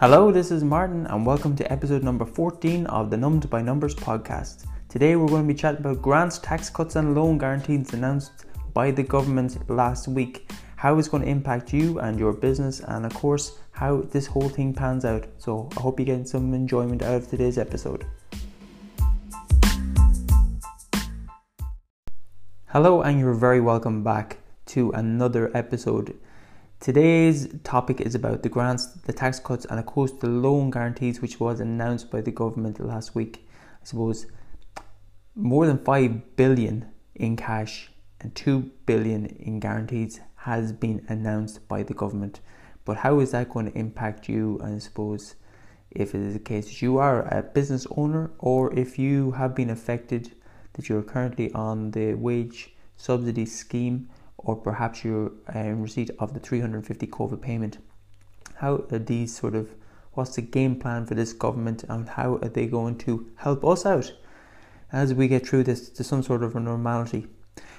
Hello, this is Martin, and welcome to episode number 14 of the Numbed by Numbers podcast. Today, we're going to be chatting about grants, tax cuts, and loan guarantees announced by the government last week, how it's going to impact you and your business, and of course, how this whole thing pans out. So, I hope you get some enjoyment out of today's episode. Hello, and you're very welcome back to another episode. Today's topic is about the grants, the tax cuts, and of course the loan guarantees, which was announced by the government last week. I suppose more than 5 billion in cash and 2 billion in guarantees has been announced by the government. But how is that going to impact you? I suppose if it is the case that you are a business owner or if you have been affected that you're currently on the wage subsidy scheme or perhaps you're in um, receipt of the 350 COVID payment. How are these sort of, what's the game plan for this government and how are they going to help us out as we get through this to some sort of a normality?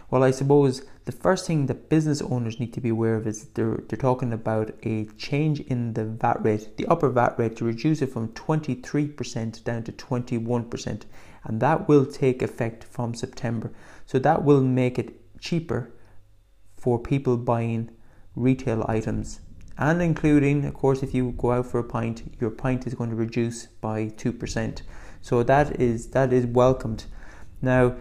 Well, I suppose the first thing that business owners need to be aware of is they're, they're talking about a change in the VAT rate, the upper VAT rate, to reduce it from 23% down to 21%. And that will take effect from September. So that will make it cheaper for people buying retail items and including of course if you go out for a pint your pint is going to reduce by 2% so that is that is welcomed. Now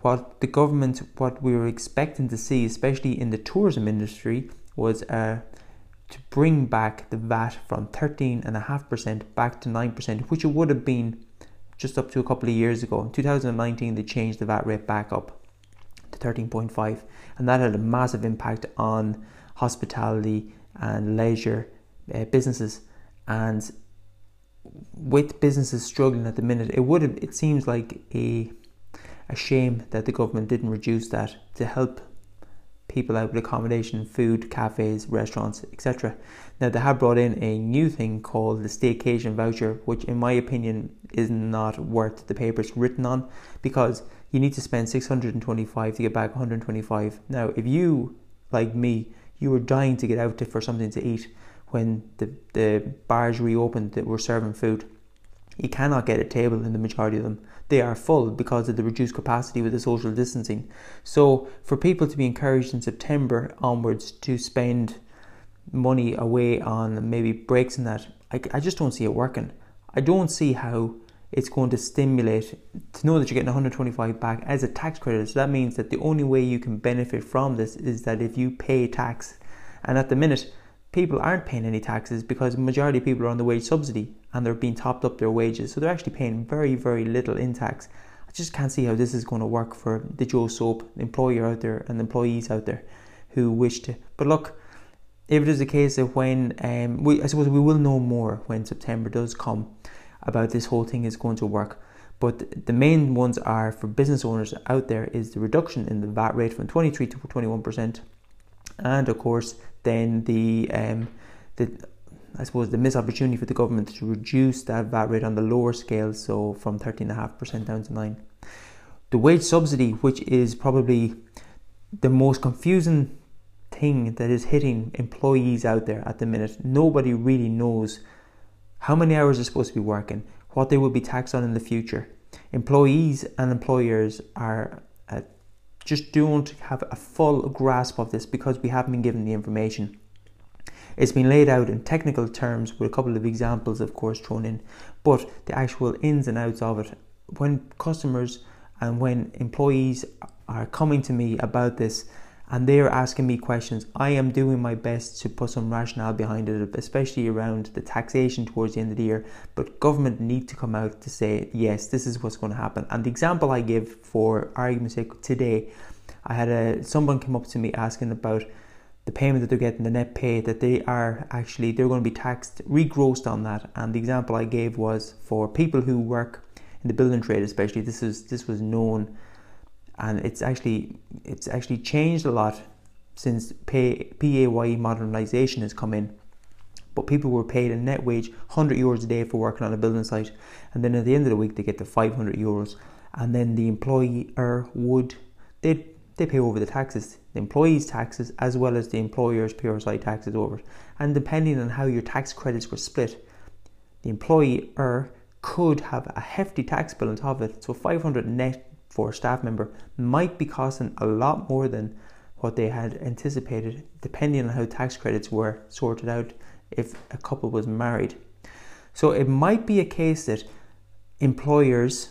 what the government what we were expecting to see especially in the tourism industry was uh, to bring back the VAT from 13.5% back to 9% which it would have been just up to a couple of years ago. In 2019 they changed the VAT rate back up to 13.5 and that had a massive impact on hospitality and leisure uh, businesses and with businesses struggling at the minute it would have it seems like a a shame that the government didn't reduce that to help people out with accommodation, food, cafes, restaurants, etc. Now they have brought in a new thing called the staycation voucher, which in my opinion is not worth the paper it's written on because you need to spend 625 to get back 125. Now, if you, like me, you were dying to get out to, for something to eat when the, the bars reopened that were serving food, you cannot get a table in the majority of them. They are full because of the reduced capacity with the social distancing. So, for people to be encouraged in September onwards to spend money away on maybe breaks and that, I, I just don't see it working. I don't see how it's going to stimulate to know that you're getting 125 back as a tax credit. So that means that the only way you can benefit from this is that if you pay tax. And at the minute, people aren't paying any taxes because majority of people are on the wage subsidy and they're being topped up their wages. So they're actually paying very, very little in tax. I just can't see how this is going to work for the Joe Soap employer out there and employees out there who wish to. But look, if it is a case of when um, we, I suppose we will know more when September does come about this whole thing is going to work. But the main ones are for business owners out there is the reduction in the VAT rate from 23 to 21 percent, and of course then the um, the I suppose the missed opportunity for the government to reduce that VAT rate on the lower scale, so from 13.5% down to 9 The wage subsidy, which is probably the most confusing thing that is hitting employees out there at the minute. Nobody really knows how many hours they're supposed to be working, what they will be taxed on in the future. Employees and employers are uh, just don't have a full grasp of this because we haven't been given the information. It's been laid out in technical terms with a couple of examples, of course, thrown in, but the actual ins and outs of it, when customers and when employees are coming to me about this, and they're asking me questions. I am doing my best to put some rationale behind it, especially around the taxation towards the end of the year. But government need to come out to say, yes, this is what's going to happen. And the example I give for argument's sake today, I had a someone came up to me asking about the payment that they're getting, the net pay that they are actually they're going to be taxed, regrossed on that. And the example I gave was for people who work in the building trade, especially. This is this was known and it's actually it's actually changed a lot since pay, PAYE modernization has come in. But people were paid a net wage 100 euros a day for working on a building site, and then at the end of the week they get the 500 euros, and then the employer would they they pay over the taxes, the employees' taxes as well as the employer's PRSI taxes over. And depending on how your tax credits were split, the employer could have a hefty tax bill on top of it. So 500 net for a staff member might be costing a lot more than what they had anticipated, depending on how tax credits were sorted out if a couple was married. So it might be a case that employers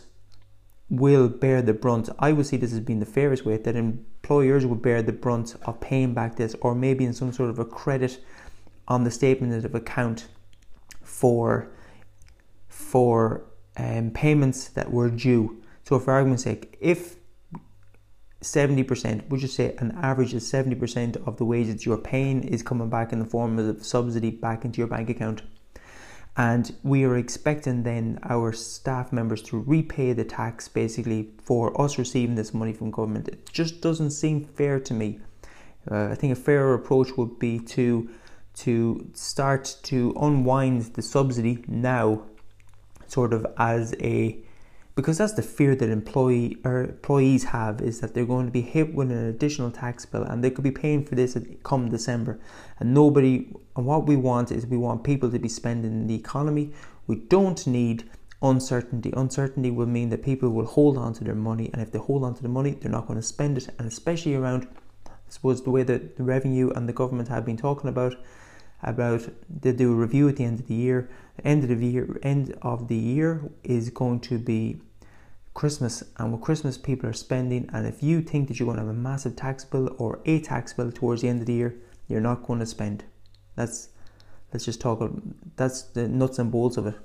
will bear the brunt. I would see this as being the fairest way that employers would bear the brunt of paying back this, or maybe in some sort of a credit on the statement of account for for um, payments that were due. So, for argument's sake, if 70%, would you say an average is 70% of the wages you're paying is coming back in the form of subsidy back into your bank account. And we are expecting then our staff members to repay the tax basically for us receiving this money from government. It just doesn't seem fair to me. Uh, I think a fairer approach would be to to start to unwind the subsidy now, sort of as a because that's the fear that employee or employees have is that they're going to be hit with an additional tax bill and they could be paying for this come December. And nobody and what we want is we want people to be spending in the economy. We don't need uncertainty. Uncertainty will mean that people will hold on to their money and if they hold on to the money they're not going to spend it. And especially around I suppose the way that the revenue and the government have been talking about about they do a review at the end of the year. End of the year end of the year is going to be Christmas and with Christmas people are spending and if you think that you're going to have a massive tax bill or a tax bill towards the end of the year, you're not going to spend. That's let's just talk that's the nuts and bolts of it.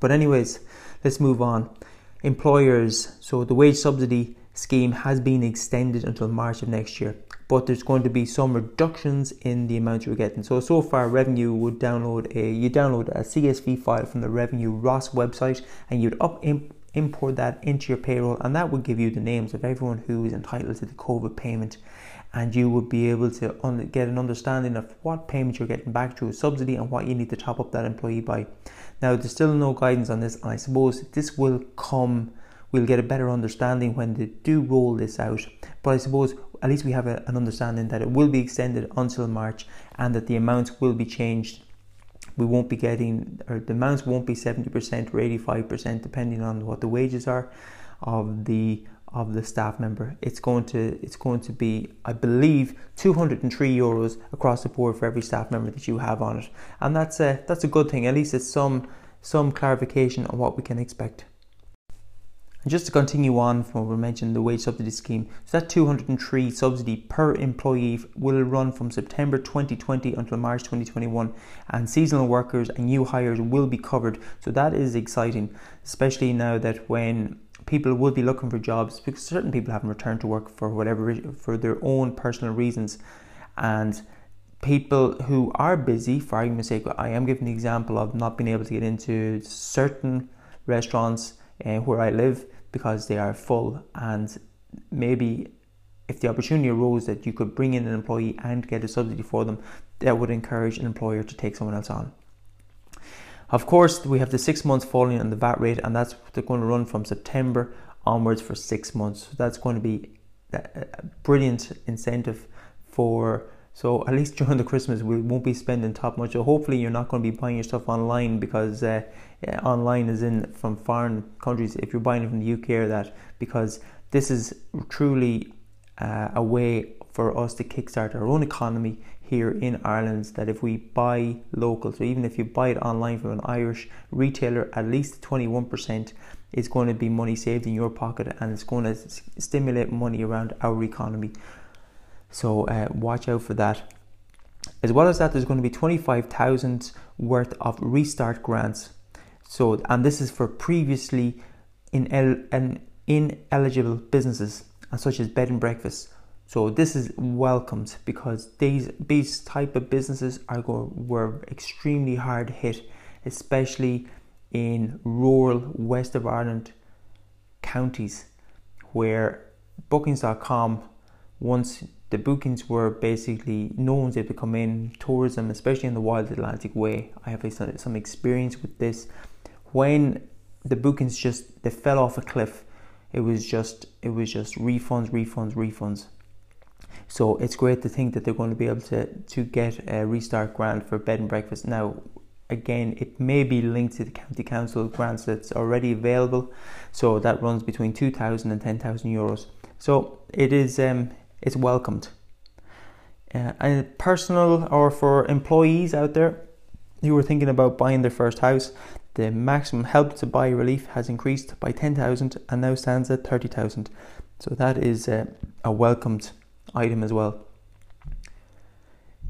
But anyways, let's move on. Employers, so the wage subsidy scheme has been extended until March of next year but there's going to be some reductions in the amount you're getting. So so far, revenue would download a you download a CSV file from the Revenue ROS website, and you'd up imp, import that into your payroll, and that would give you the names of everyone who is entitled to the COVID payment. And you would be able to un- get an understanding of what payment you're getting back through a subsidy and what you need to top up that employee by. Now, there's still no guidance on this, and I suppose this will come we'll get a better understanding when they do roll this out. But I suppose at least we have a, an understanding that it will be extended until March and that the amounts will be changed. We won't be getting, or the amounts won't be 70% or 85%, depending on what the wages are of the of the staff member. It's going to it's going to be, I believe, 203 euros across the board for every staff member that you have on it, and that's a that's a good thing. At least it's some some clarification on what we can expect. Just to continue on from what we mentioned, the wage subsidy scheme, so that 203 subsidy per employee will run from September 2020 until March 2021, and seasonal workers and new hires will be covered. So that is exciting, especially now that when people will be looking for jobs because certain people haven't returned to work for whatever for their own personal reasons, and people who are busy, for argument's sake, I am giving the example of not being able to get into certain restaurants uh, where I live because they are full and maybe if the opportunity arose that you could bring in an employee and get a subsidy for them, that would encourage an employer to take someone else on. Of course, we have the six months falling on the VAT rate, and that's going to run from September onwards for six months. So that's going to be a brilliant incentive for so at least during the Christmas, we won't be spending top much. So hopefully, you're not going to be buying your stuff online because uh, online is in from foreign countries. If you're buying it from the UK or that, because this is truly uh, a way for us to kickstart our own economy here in Ireland. That if we buy local, so even if you buy it online from an Irish retailer, at least 21% is going to be money saved in your pocket and it's going to stimulate money around our economy. So uh, watch out for that. As well as that, there's going to be 25,000 worth of restart grants. So, and this is for previously in ineligible businesses, such as bed and breakfast. So this is welcomed because these these type of businesses are go, were extremely hard hit, especially in rural west of Ireland counties, where Bookings.com once the bookings were basically no one's able to come in tourism especially in the wild atlantic way i have some experience with this when the bookings just they fell off a cliff it was just it was just refunds refunds refunds so it's great to think that they're going to be able to to get a restart grant for bed and breakfast now again, it may be linked to the county council grants that's already available. So that runs between 2,000 and 10,000 euros. So it is um, it's welcomed. Uh, and personal or for employees out there who are thinking about buying their first house, the maximum help to buy relief has increased by 10,000 and now stands at 30,000. So that is uh, a welcomed item as well.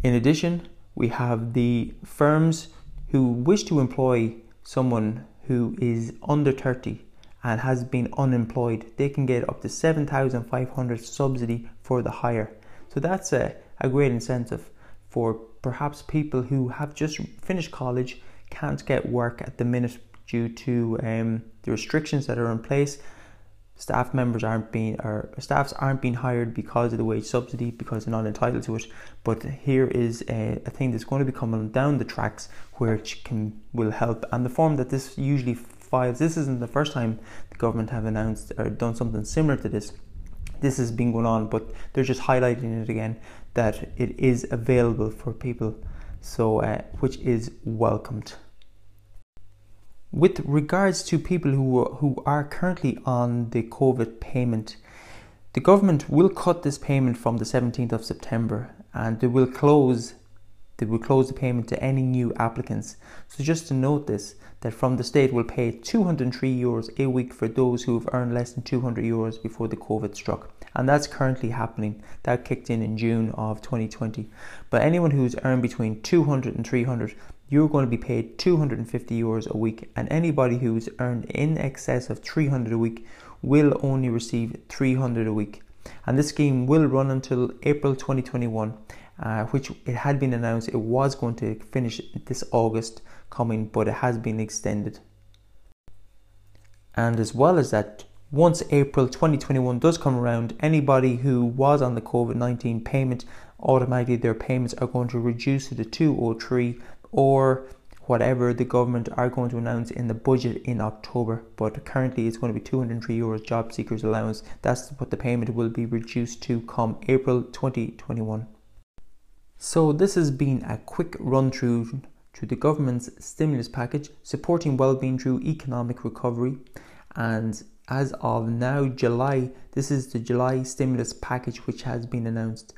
In addition, we have the firms who wish to employ someone who is under 30 and has been unemployed, they can get up to 7,500 subsidy for the hire. So that's a, a great incentive for perhaps people who have just finished college, can't get work at the minute due to um, the restrictions that are in place. Staff members aren't being or staffs aren't being hired because of the wage subsidy because they're not entitled to it. But here is a, a thing that's going to be coming down the tracks which can will help. And the form that this usually files, this isn't the first time the government have announced or done something similar to this this has been going on, but they're just highlighting it again that it is available for people, so uh, which is welcomed. With regards to people who who are currently on the COVID payment, the government will cut this payment from the 17th of September, and they will close they will close the payment to any new applicants. So just to note this, that from the state will pay 203 euros a week for those who have earned less than 200 euros before the COVID struck. And that's currently happening. That kicked in in June of 2020. But anyone who's earned between 200 and 300, you're going to be paid 250 euros a week. And anybody who's earned in excess of 300 a week will only receive 300 a week. And this scheme will run until April 2021 uh, which it had been announced it was going to finish this August coming, but it has been extended. And as well as that, once April 2021 does come around, anybody who was on the COVID 19 payment, automatically their payments are going to reduce to the 203 or whatever the government are going to announce in the budget in October. But currently it's going to be 203 euros job seekers allowance. That's what the payment will be reduced to come April 2021. So, this has been a quick run through to the government's stimulus package supporting well-being through economic recovery and as of now July this is the July stimulus package which has been announced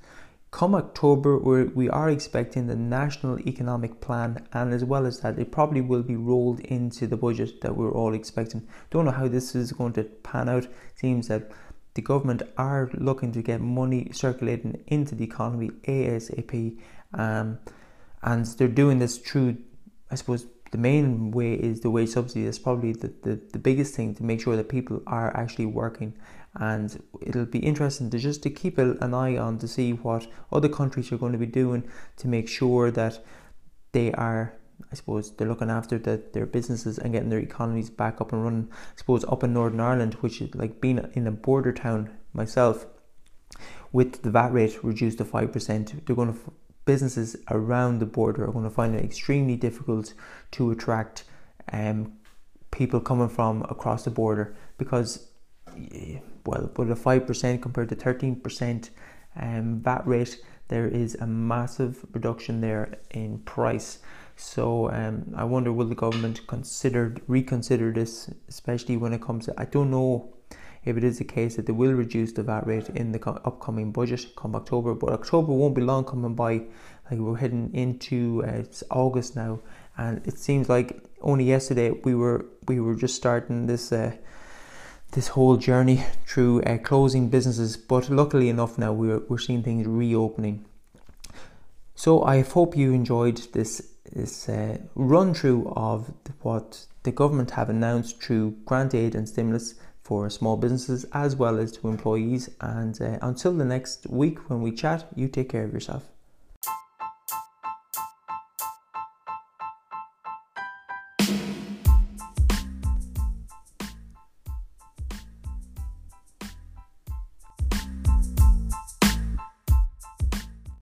come October we are expecting the national economic plan and as well as that it probably will be rolled into the budget that we're all expecting don't know how this is going to pan out seems that the government are looking to get money circulating into the economy ASAP, um, and they're doing this through, I suppose, the main way is the wage subsidy. That's probably the, the, the biggest thing to make sure that people are actually working. And it'll be interesting to just to keep an eye on to see what other countries are going to be doing to make sure that they are I suppose they're looking after the, their businesses and getting their economies back up and running. I suppose up in Northern Ireland, which is like being in a border town myself, with the VAT rate reduced to five percent, they're going to businesses around the border are going to find it extremely difficult to attract um, people coming from across the border because well, with a five percent compared to thirteen percent um, VAT rate, there is a massive reduction there in price. So um, I wonder will the government consider reconsider this, especially when it comes to I don't know if it is the case that they will reduce the VAT rate in the upcoming budget come October, but October won't be long coming by. Like we're heading into uh, August now, and it seems like only yesterday we were we were just starting this. Uh, this whole journey through uh, closing businesses, but luckily enough now we're, we're seeing things reopening. So I hope you enjoyed this this uh, run through of what the government have announced through grant aid and stimulus for small businesses as well as to employees. And uh, until the next week when we chat, you take care of yourself.